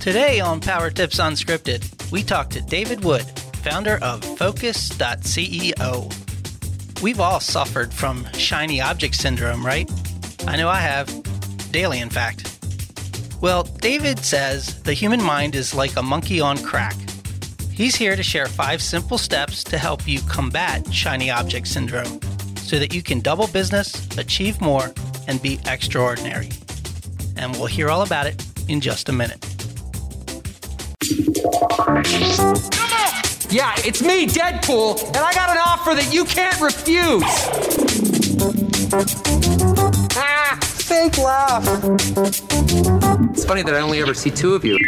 Today on Power Tips Unscripted, we talk to David Wood, founder of Focus.ceo. We've all suffered from shiny object syndrome, right? I know I have. Daily, in fact. Well, David says the human mind is like a monkey on crack. He's here to share five simple steps to help you combat shiny object syndrome so that you can double business, achieve more, and be extraordinary. And we'll hear all about it in just a minute. Yeah, it's me, Deadpool, and I got an offer that you can't refuse. Ah, fake laugh. It's funny that I only ever see two of you.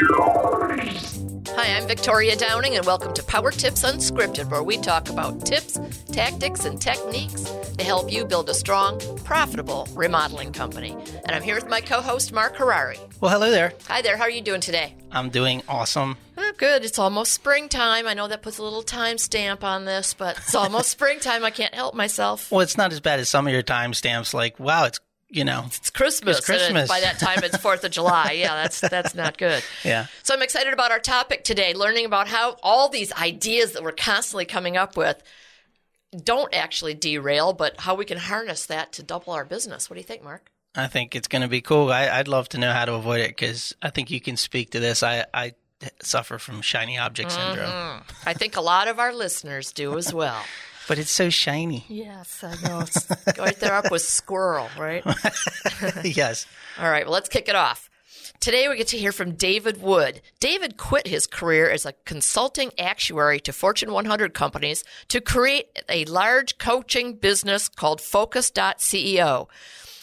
I'm Victoria Downing, and welcome to Power Tips Unscripted, where we talk about tips, tactics, and techniques to help you build a strong, profitable remodeling company. And I'm here with my co host, Mark Harari. Well, hello there. Hi there, how are you doing today? I'm doing awesome. Oh, good. It's almost springtime. I know that puts a little time stamp on this, but it's almost springtime. I can't help myself. Well, it's not as bad as some of your timestamps, like, wow, it's, you know, It's Christmas. It's Christmas. by that time, it's Fourth of July. Yeah, that's that's not good. Yeah. So I'm excited about our topic today, learning about how all these ideas that we're constantly coming up with don't actually derail, but how we can harness that to double our business. What do you think, Mark? I think it's going to be cool. I, I'd love to know how to avoid it because I think you can speak to this. I, I suffer from shiny object mm-hmm. syndrome, I think a lot of our listeners do as well. but it's so shiny. Yes, I know. It's right there up with squirrel, right? yes. All right, well, let's kick it off. Today we get to hear from David Wood. David quit his career as a consulting actuary to Fortune 100 companies to create a large coaching business called Focus.ceo.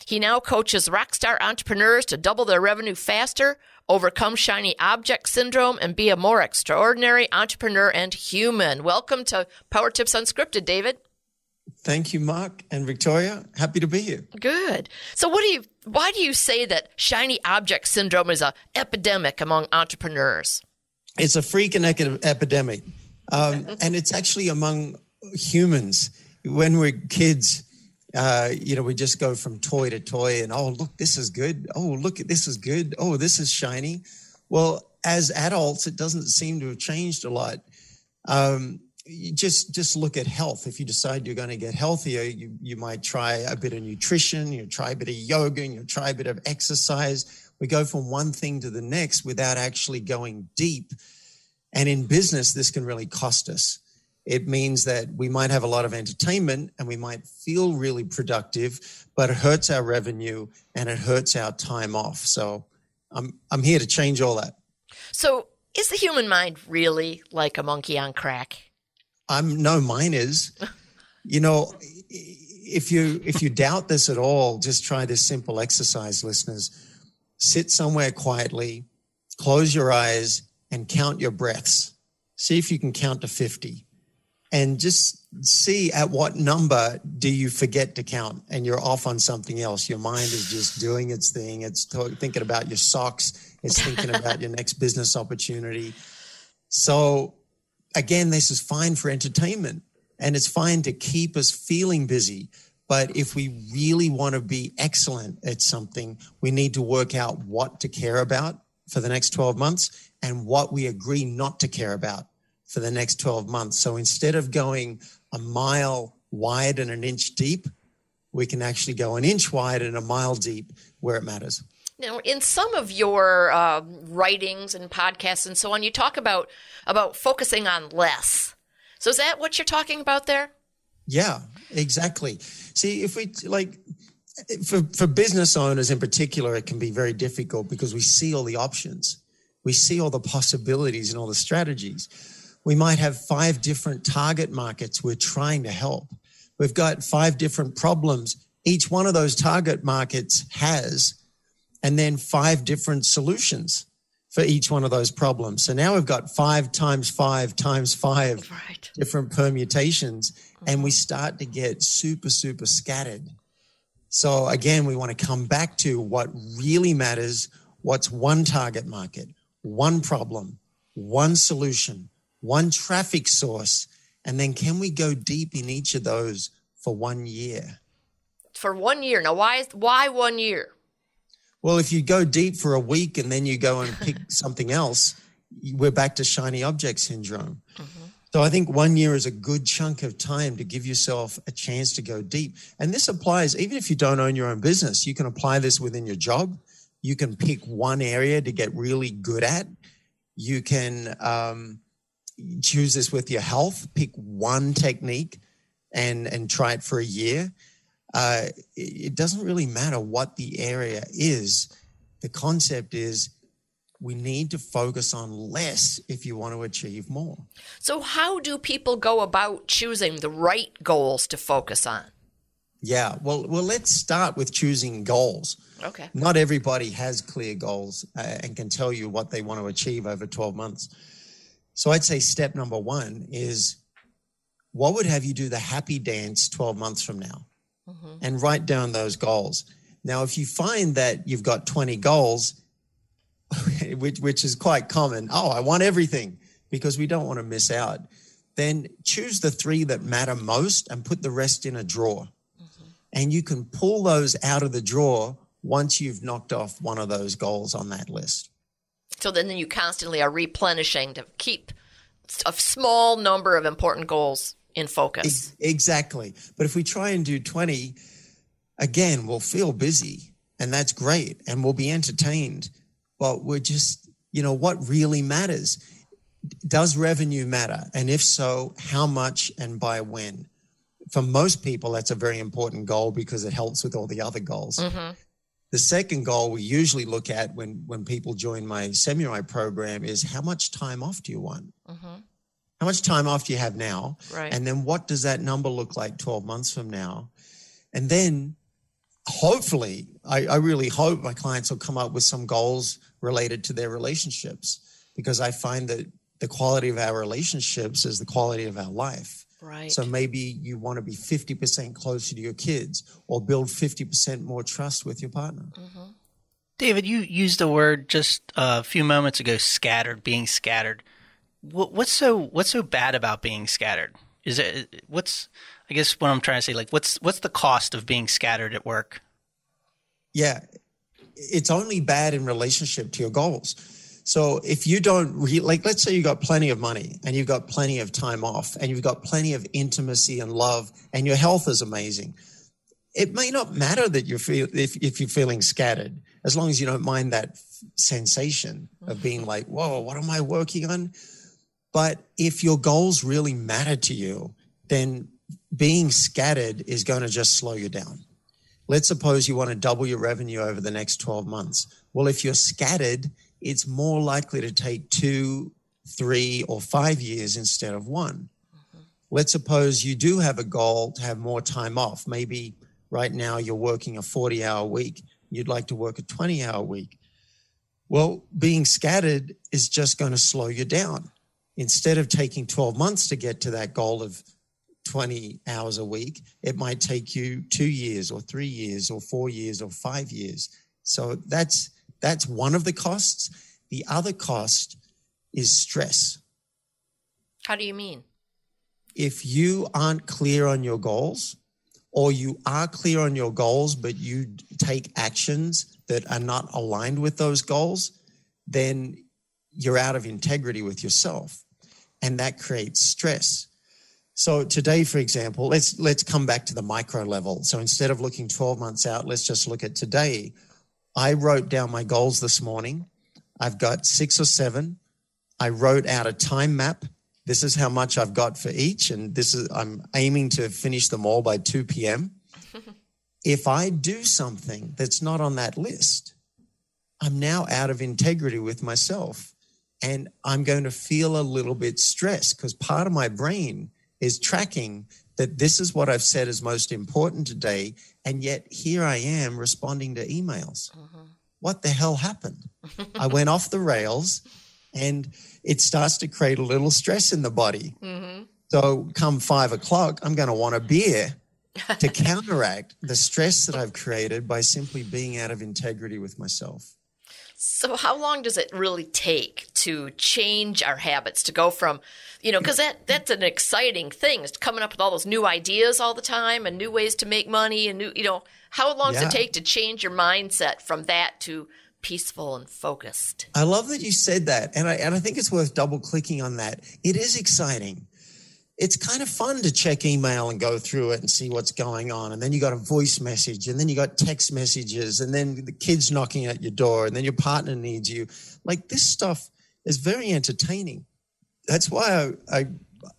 He now coaches rockstar entrepreneurs to double their revenue faster, overcome shiny object syndrome, and be a more extraordinary entrepreneur and human. Welcome to Power Tips Unscripted, David. Thank you, Mark and Victoria. Happy to be here. Good. So what do you why do you say that shiny object syndrome is a epidemic among entrepreneurs? It's a freaking epidemic. Um, and it's actually among humans. When we're kids, uh, you know, we just go from toy to toy and, oh, look, this is good. Oh, look, this is good. Oh, this is shiny. Well, as adults, it doesn't seem to have changed a lot. Um, just just look at health. If you decide you're going to get healthier, you you might try a bit of nutrition, you try a bit of yoga, and you try a bit of exercise. We go from one thing to the next without actually going deep. And in business, this can really cost us. It means that we might have a lot of entertainment and we might feel really productive, but it hurts our revenue and it hurts our time off. So I'm I'm here to change all that. So is the human mind really like a monkey on crack? I'm no mine is. You know, if you if you doubt this at all, just try this simple exercise, listeners. Sit somewhere quietly, close your eyes, and count your breaths. See if you can count to 50. And just see at what number do you forget to count and you're off on something else. Your mind is just doing its thing. It's thinking about your socks. It's thinking about your next business opportunity. So again, this is fine for entertainment and it's fine to keep us feeling busy. But if we really want to be excellent at something, we need to work out what to care about for the next 12 months and what we agree not to care about for the next 12 months. So instead of going a mile wide and an inch deep, we can actually go an inch wide and a mile deep where it matters. Now, in some of your uh, writings and podcasts and so on, you talk about about focusing on less. So is that what you're talking about there? Yeah, exactly. See, if we like for for business owners in particular, it can be very difficult because we see all the options, we see all the possibilities and all the strategies. We might have five different target markets we're trying to help. We've got five different problems each one of those target markets has, and then five different solutions for each one of those problems. So now we've got five times five times five Right. different permutations and we mm-hmm. start to get super super scattered so again we want to come back to what really matters what's one target market one problem one solution one traffic source and then can we go deep in each of those for one year For one year. Now, why is why one year? Well, if you go deep for a week and then you go and pick something else, we're back to shiny object syndrome. Mm-hmm. So I think one year is a good chunk of time to give yourself a chance to go deep. And this applies even if you don't own your own business. You can apply this within your job. You can pick one area to get really good at. You can um, choose this with your health. Pick one technique and and try it for a year. Uh, it doesn't really matter what the area is. The concept is we need to focus on less if you want to achieve more. So, how do people go about choosing the right goals to focus on? Yeah, well, well, let's start with choosing goals. Okay. Not everybody has clear goals uh, and can tell you what they want to achieve over 12 months. So, I'd say step number one is what would have you do the happy dance 12 months from now? Mm-hmm. And write down those goals. Now, if you find that you've got 20 goals, which, which is quite common. Oh, I want everything because we don't want to miss out. Then choose the three that matter most and put the rest in a drawer. Mm-hmm. And you can pull those out of the drawer once you've knocked off one of those goals on that list. So then then you constantly are replenishing to keep a small number of important goals in focus. Exactly. But if we try and do 20, again, we'll feel busy and that's great and we'll be entertained but we're just, you know, what really matters? Does revenue matter? And if so, how much and by when? For most people, that's a very important goal because it helps with all the other goals. Mm-hmm. The second goal we usually look at when, when people join my Samurai program is how much time off do you want? Mm-hmm. How much time off do you have now? Right. And then what does that number look like 12 months from now? And then hopefully, I, I really hope my clients will come up with some goals related to their relationships because I find that the quality of our relationships is the quality of our life. Right. So maybe you want to be 50% closer to your kids or build 50% more trust with your partner. Mm-hmm. David, you used the word just a few moments ago scattered, being scattered. What's so what's so bad about being scattered? Is it what's I guess what I'm trying to say like what's what's the cost of being scattered at work? Yeah, it's only bad in relationship to your goals. So if you don't re- like, let's say you got plenty of money and you've got plenty of time off and you've got plenty of intimacy and love and your health is amazing. It may not matter that you feel if, if you're feeling scattered, as long as you don't mind that sensation of mm-hmm. being like, whoa, what am I working on? But if your goals really matter to you, then being scattered is going to just slow you down. Let's suppose you want to double your revenue over the next 12 months. Well, if you're scattered, it's more likely to take two, three, or five years instead of one. Mm-hmm. Let's suppose you do have a goal to have more time off. Maybe right now you're working a 40 hour week. You'd like to work a 20 hour week. Well, being scattered is just going to slow you down. Instead of taking 12 months to get to that goal of 20 hours a week, it might take you two years or three years or four years or five years. So that's that's one of the costs. The other cost is stress. How do you mean? If you aren't clear on your goals, or you are clear on your goals, but you take actions that are not aligned with those goals, then you're out of integrity with yourself. And that creates stress. So today, for example, let's let's come back to the micro level. So instead of looking 12 months out, let's just look at today. I wrote down my goals this morning. I've got six or seven. I wrote out a time map. This is how much I've got for each, and this is I'm aiming to finish them all by 2 p.m. if I do something that's not on that list, I'm now out of integrity with myself. And I'm going to feel a little bit stressed because part of my brain is tracking that this is what I've said is most important today. And yet here I am responding to emails. Mm-hmm. What the hell happened? I went off the rails and it starts to create a little stress in the body. Mm-hmm. So come five o'clock, I'm going to want a beer to counteract the stress that I've created by simply being out of integrity with myself. So, how long does it really take to change our habits to go from, you know, because that that's an exciting thing. It's coming up with all those new ideas all the time and new ways to make money and new, you know, how long does it take to change your mindset from that to peaceful and focused? I love that you said that. And I, and I think it's worth double clicking on that. It is exciting. It's kind of fun to check email and go through it and see what's going on. And then you got a voice message and then you got text messages and then the kids knocking at your door and then your partner needs you. Like this stuff is very entertaining. That's why I, I,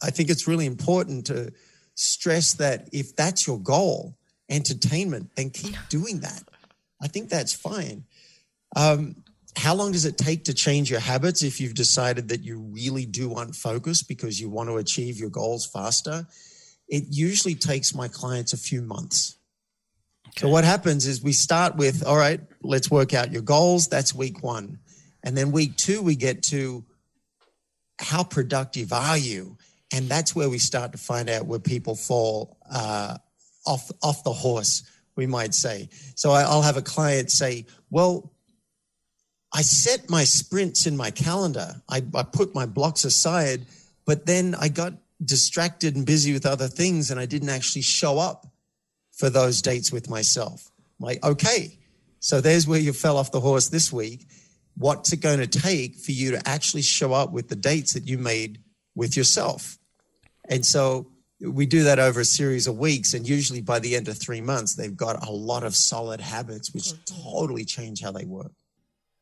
I think it's really important to stress that if that's your goal, entertainment, then keep doing that. I think that's fine. Um, how long does it take to change your habits if you've decided that you really do want focus because you want to achieve your goals faster? It usually takes my clients a few months. So what happens is we start with, all right, let's work out your goals. That's week one. And then week two, we get to how productive are you? And that's where we start to find out where people fall uh, off, off the horse, we might say. So I, I'll have a client say, well, I set my sprints in my calendar. I, I put my blocks aside, but then I got distracted and busy with other things and I didn't actually show up for those dates with myself. I'm like, okay, so there's where you fell off the horse this week. What's it going to take for you to actually show up with the dates that you made with yourself? And so we do that over a series of weeks. And usually by the end of three months, they've got a lot of solid habits, which mm-hmm. totally change how they work.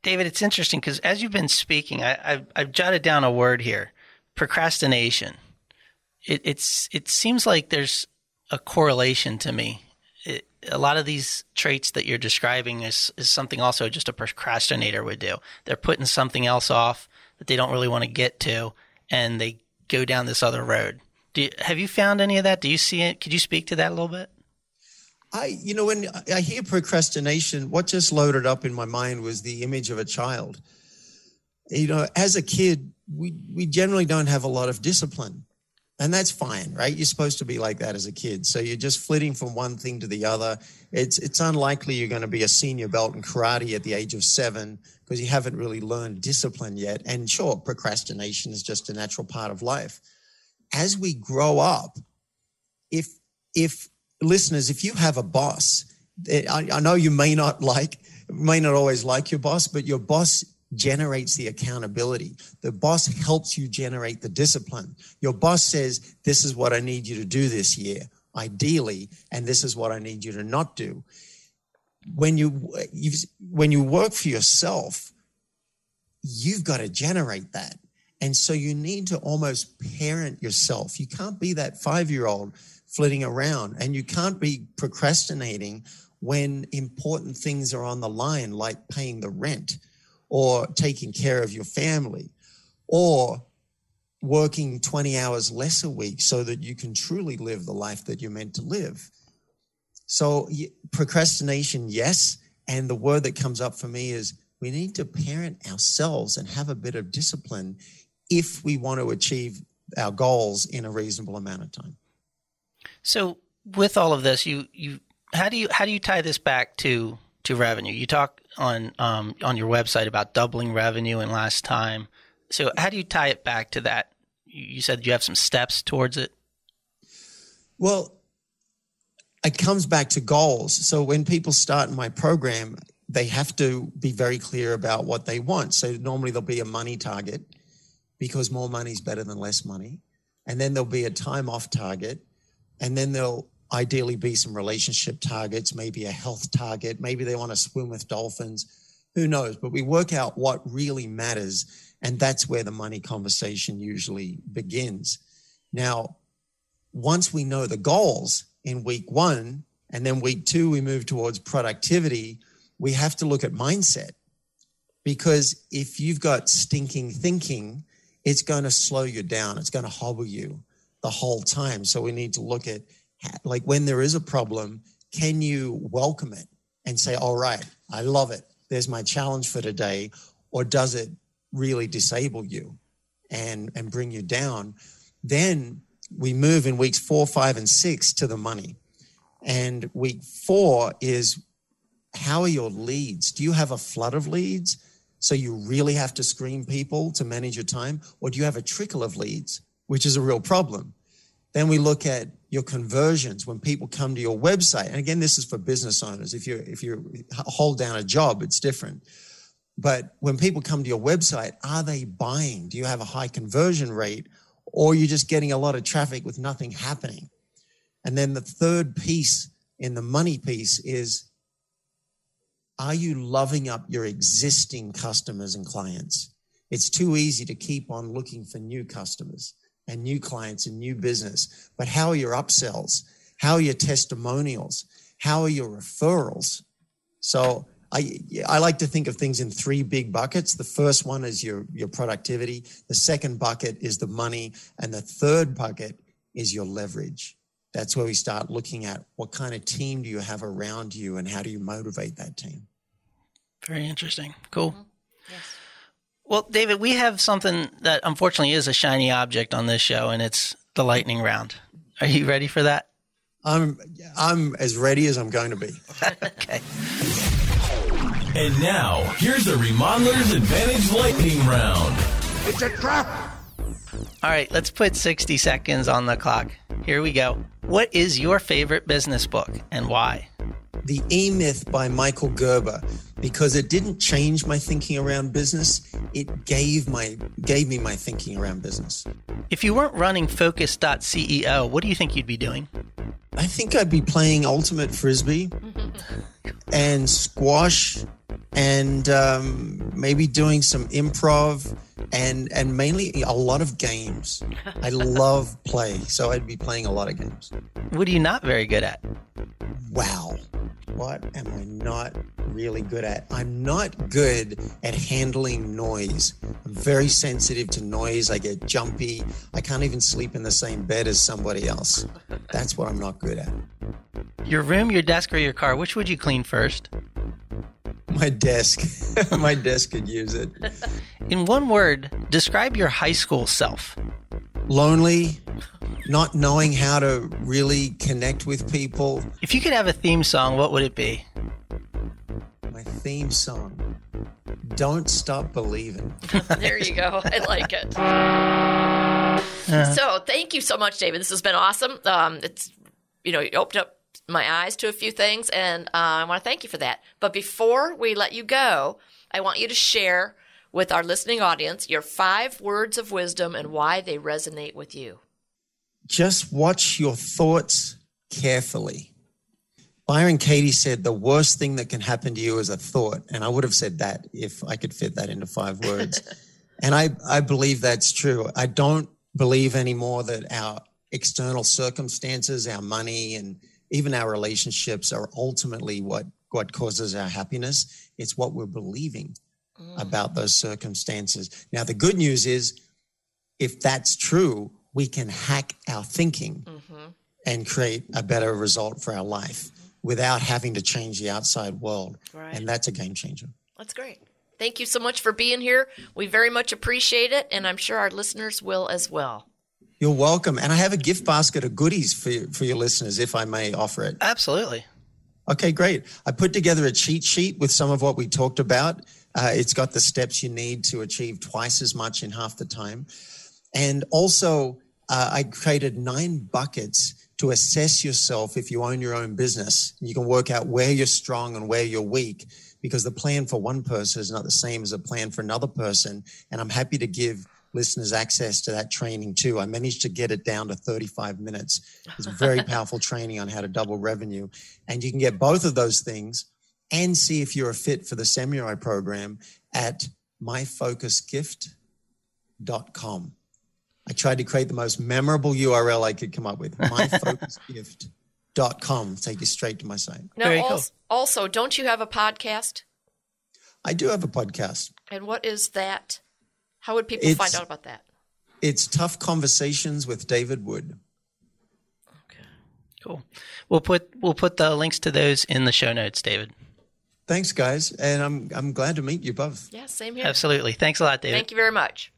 David, it's interesting because as you've been speaking, I, I've, I've jotted down a word here: procrastination. It, it's it seems like there's a correlation to me. It, a lot of these traits that you're describing is is something also just a procrastinator would do. They're putting something else off that they don't really want to get to, and they go down this other road. You, have you found any of that? Do you see it? Could you speak to that a little bit? I, you know, when I hear procrastination, what just loaded up in my mind was the image of a child. You know, as a kid, we, we generally don't have a lot of discipline. And that's fine, right? You're supposed to be like that as a kid. So you're just flitting from one thing to the other. It's, it's unlikely you're going to be a senior belt in karate at the age of seven because you haven't really learned discipline yet. And sure, procrastination is just a natural part of life. As we grow up, if, if listeners, if you have a boss, eh, I, I know you may not like, may not always like your boss, but your boss generates the accountability. The boss helps you generate the discipline. Your boss says, This is what I need you to do this year, ideally, and this is what I need you to not do. When you you when you work for yourself, you've got to generate that. And so you need to almost parent yourself. You can't be that five year old flitting around and you can't be procrastinating when important things are on the line, like paying the rent or taking care of your family or working 20 hours less a week so that you can truly live the life that you're meant to live. So, procrastination, yes. And the word that comes up for me is we need to parent ourselves and have a bit of discipline if we want to achieve our goals in a reasonable amount of time. So, with all of this, you you how do you how do you tie this back to to revenue? You talk on um, on your website about doubling revenue in last time. So, how do you tie it back to that? You said you have some steps towards it. Well, it comes back to goals. So when people start my program, they have to be very clear about what they want. So normally there'll be a money target because more money is better than less money. And then there'll be a time off target. And then there'll ideally be some relationship targets, maybe a health target. Maybe they want to swim with dolphins. Who knows? But we work out what really matters. And that's where the money conversation usually begins. Now, once we know the goals in week one, and then week two, we move towards productivity, we have to look at mindset. Because if you've got stinking thinking, it's going to slow you down. It's going to hobble you the whole time. So we need to look at like when there is a problem, can you welcome it and say, all right, I love it. There's my challenge for today. Or does it really disable you and, and bring you down? Then we move in weeks four, five, and six to the money. And week four is how are your leads? Do you have a flood of leads? So you really have to screen people to manage your time, or do you have a trickle of leads, which is a real problem? Then we look at your conversions when people come to your website. And again, this is for business owners. If you if you hold down a job, it's different. But when people come to your website, are they buying? Do you have a high conversion rate or you're just getting a lot of traffic with nothing happening? And then the third piece in the money piece is are you loving up your existing customers and clients? It's too easy to keep on looking for new customers and new clients and new business. But how are your upsells? How are your testimonials? How are your referrals? So I, I like to think of things in three big buckets. The first one is your, your productivity. The second bucket is the money. And the third bucket is your leverage. That's where we start looking at what kind of team do you have around you and how do you motivate that team? Very interesting. Cool. Mm-hmm. Yes. Well, David, we have something that unfortunately is a shiny object on this show, and it's the lightning round. Are you ready for that? I'm I'm as ready as I'm going to be. okay. And now, here's the Remodeler's Advantage Lightning Round. It's a trap! All right, let's put 60 seconds on the clock. Here we go. What is your favorite business book and why? The E Myth by Michael Gerber because it didn't change my thinking around business. It gave my gave me my thinking around business. If you weren't running Focus.ceo, what do you think you'd be doing? I think I'd be playing ultimate frisbee and squash and um, maybe doing some improv and and mainly a lot of games. I love play, so I'd be playing a lot of games. What are you not very good at? Wow. What am I not really good at? I'm not good at handling noise. I'm very sensitive to noise. I get jumpy. I can't even sleep in the same bed as somebody else. That's what I'm not good at. Your room, your desk, or your car, which would you clean first? My desk. My desk could use it. In one word, describe your high school self. Lonely, not knowing how to really connect with people. If you could have a theme song, what would it be? My theme song. Don't stop believing. there you go. I like it. Uh, so, thank you so much, David. This has been awesome. Um, it's you know, you opened up my eyes to a few things, and uh, I want to thank you for that. But before we let you go, I want you to share with our listening audience your five words of wisdom and why they resonate with you. Just watch your thoughts carefully. Byron Katie said the worst thing that can happen to you is a thought. And I would have said that if I could fit that into five words. and I, I believe that's true. I don't believe anymore that our external circumstances, our money, and even our relationships are ultimately what, what causes our happiness. It's what we're believing mm. about those circumstances. Now, the good news is if that's true, we can hack our thinking mm-hmm. and create a better result for our life mm-hmm. without having to change the outside world. Right. And that's a game changer. That's great. Thank you so much for being here. We very much appreciate it, and I'm sure our listeners will as well. You're welcome. And I have a gift basket of goodies for, you, for your listeners, if I may offer it. Absolutely. Okay, great. I put together a cheat sheet with some of what we talked about. Uh, it's got the steps you need to achieve twice as much in half the time. And also, uh, I created nine buckets to assess yourself if you own your own business. You can work out where you're strong and where you're weak because the plan for one person is not the same as a plan for another person. And I'm happy to give listeners access to that training too. I managed to get it down to 35 minutes. It's very powerful training on how to double revenue. And you can get both of those things and see if you're a fit for the Samurai program at myfocusgift.com. I tried to create the most memorable URL I could come up with. myfocusgift.com. Take you straight to my site. Now, also, also, don't you have a podcast? I do have a podcast. And what is that? How would people it's, find out about that? It's Tough Conversations with David Wood. Okay. Cool. We'll put we'll put the links to those in the show notes, David. Thanks, guys, and I'm I'm glad to meet you both. Yeah, same here. Absolutely. Thanks a lot, David. Thank you very much.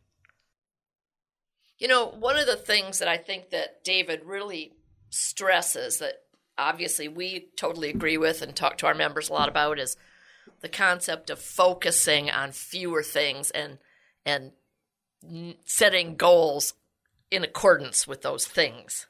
You know, one of the things that I think that David really stresses that obviously we totally agree with and talk to our members a lot about is the concept of focusing on fewer things and and setting goals in accordance with those things.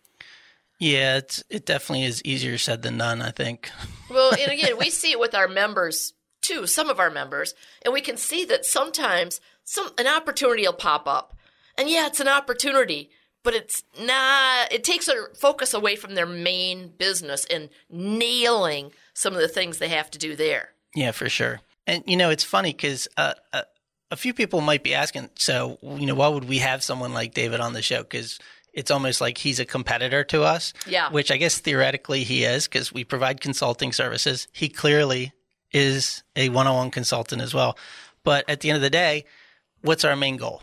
Yeah, it's, it definitely is easier said than done, I think. Well, and again, we see it with our members too, some of our members, and we can see that sometimes some an opportunity will pop up. And yeah, it's an opportunity, but it's not it takes their focus away from their main business and nailing some of the things they have to do there. Yeah, for sure. And you know, it's funny because uh, uh, a few people might be asking, so you know, why would we have someone like David on the show? Because it's almost like he's a competitor to us. Yeah. Which I guess theoretically he is because we provide consulting services. He clearly is a one-on-one consultant as well. But at the end of the day, what's our main goal?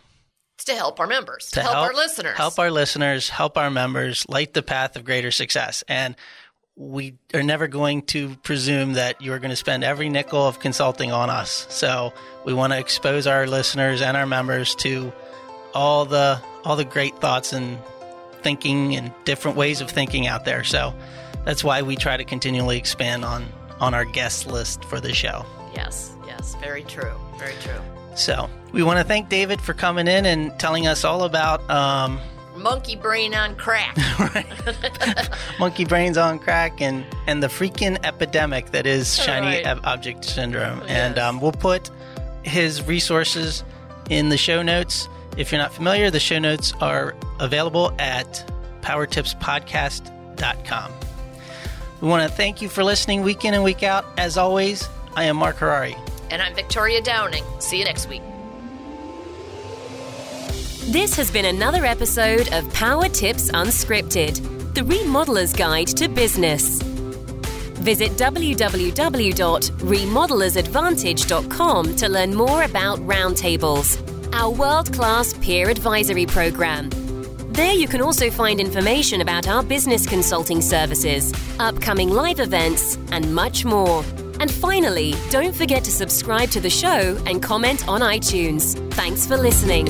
It's to help our members, to, help, our listeners. Help our listeners, help our members, light the path of greater success. And we are never going to presume that you're going to spend every nickel of consulting on us. So we want to expose our listeners and our members to all the all the great thoughts and thinking and different ways of thinking out there. So that's why we try to continually expand on on our guest list for the show. Yes, yes, very true, very true. So we want to thank David for coming in and telling us all about um, Monkey brain on crack. monkey brains on crack and and the freaking epidemic that is shiny Right. ob- object syndrome. Yes. And um, we'll put his resources in the show notes. If you're not familiar, the show notes are available at powertipspodcast.com. We want to thank you for listening week in and week out. As always, I am Mark Harari. and I'm Victoria Downing. See you next week. This has been another episode of Power Tips Unscripted, the remodeler's guide to business. Visit www.remodelersadvantage.com to learn more about Roundtables, our world class peer advisory program. There you can also find information about our business consulting services, upcoming live events, and much more. And finally, don't forget to subscribe to the show and comment on iTunes. Thanks for listening.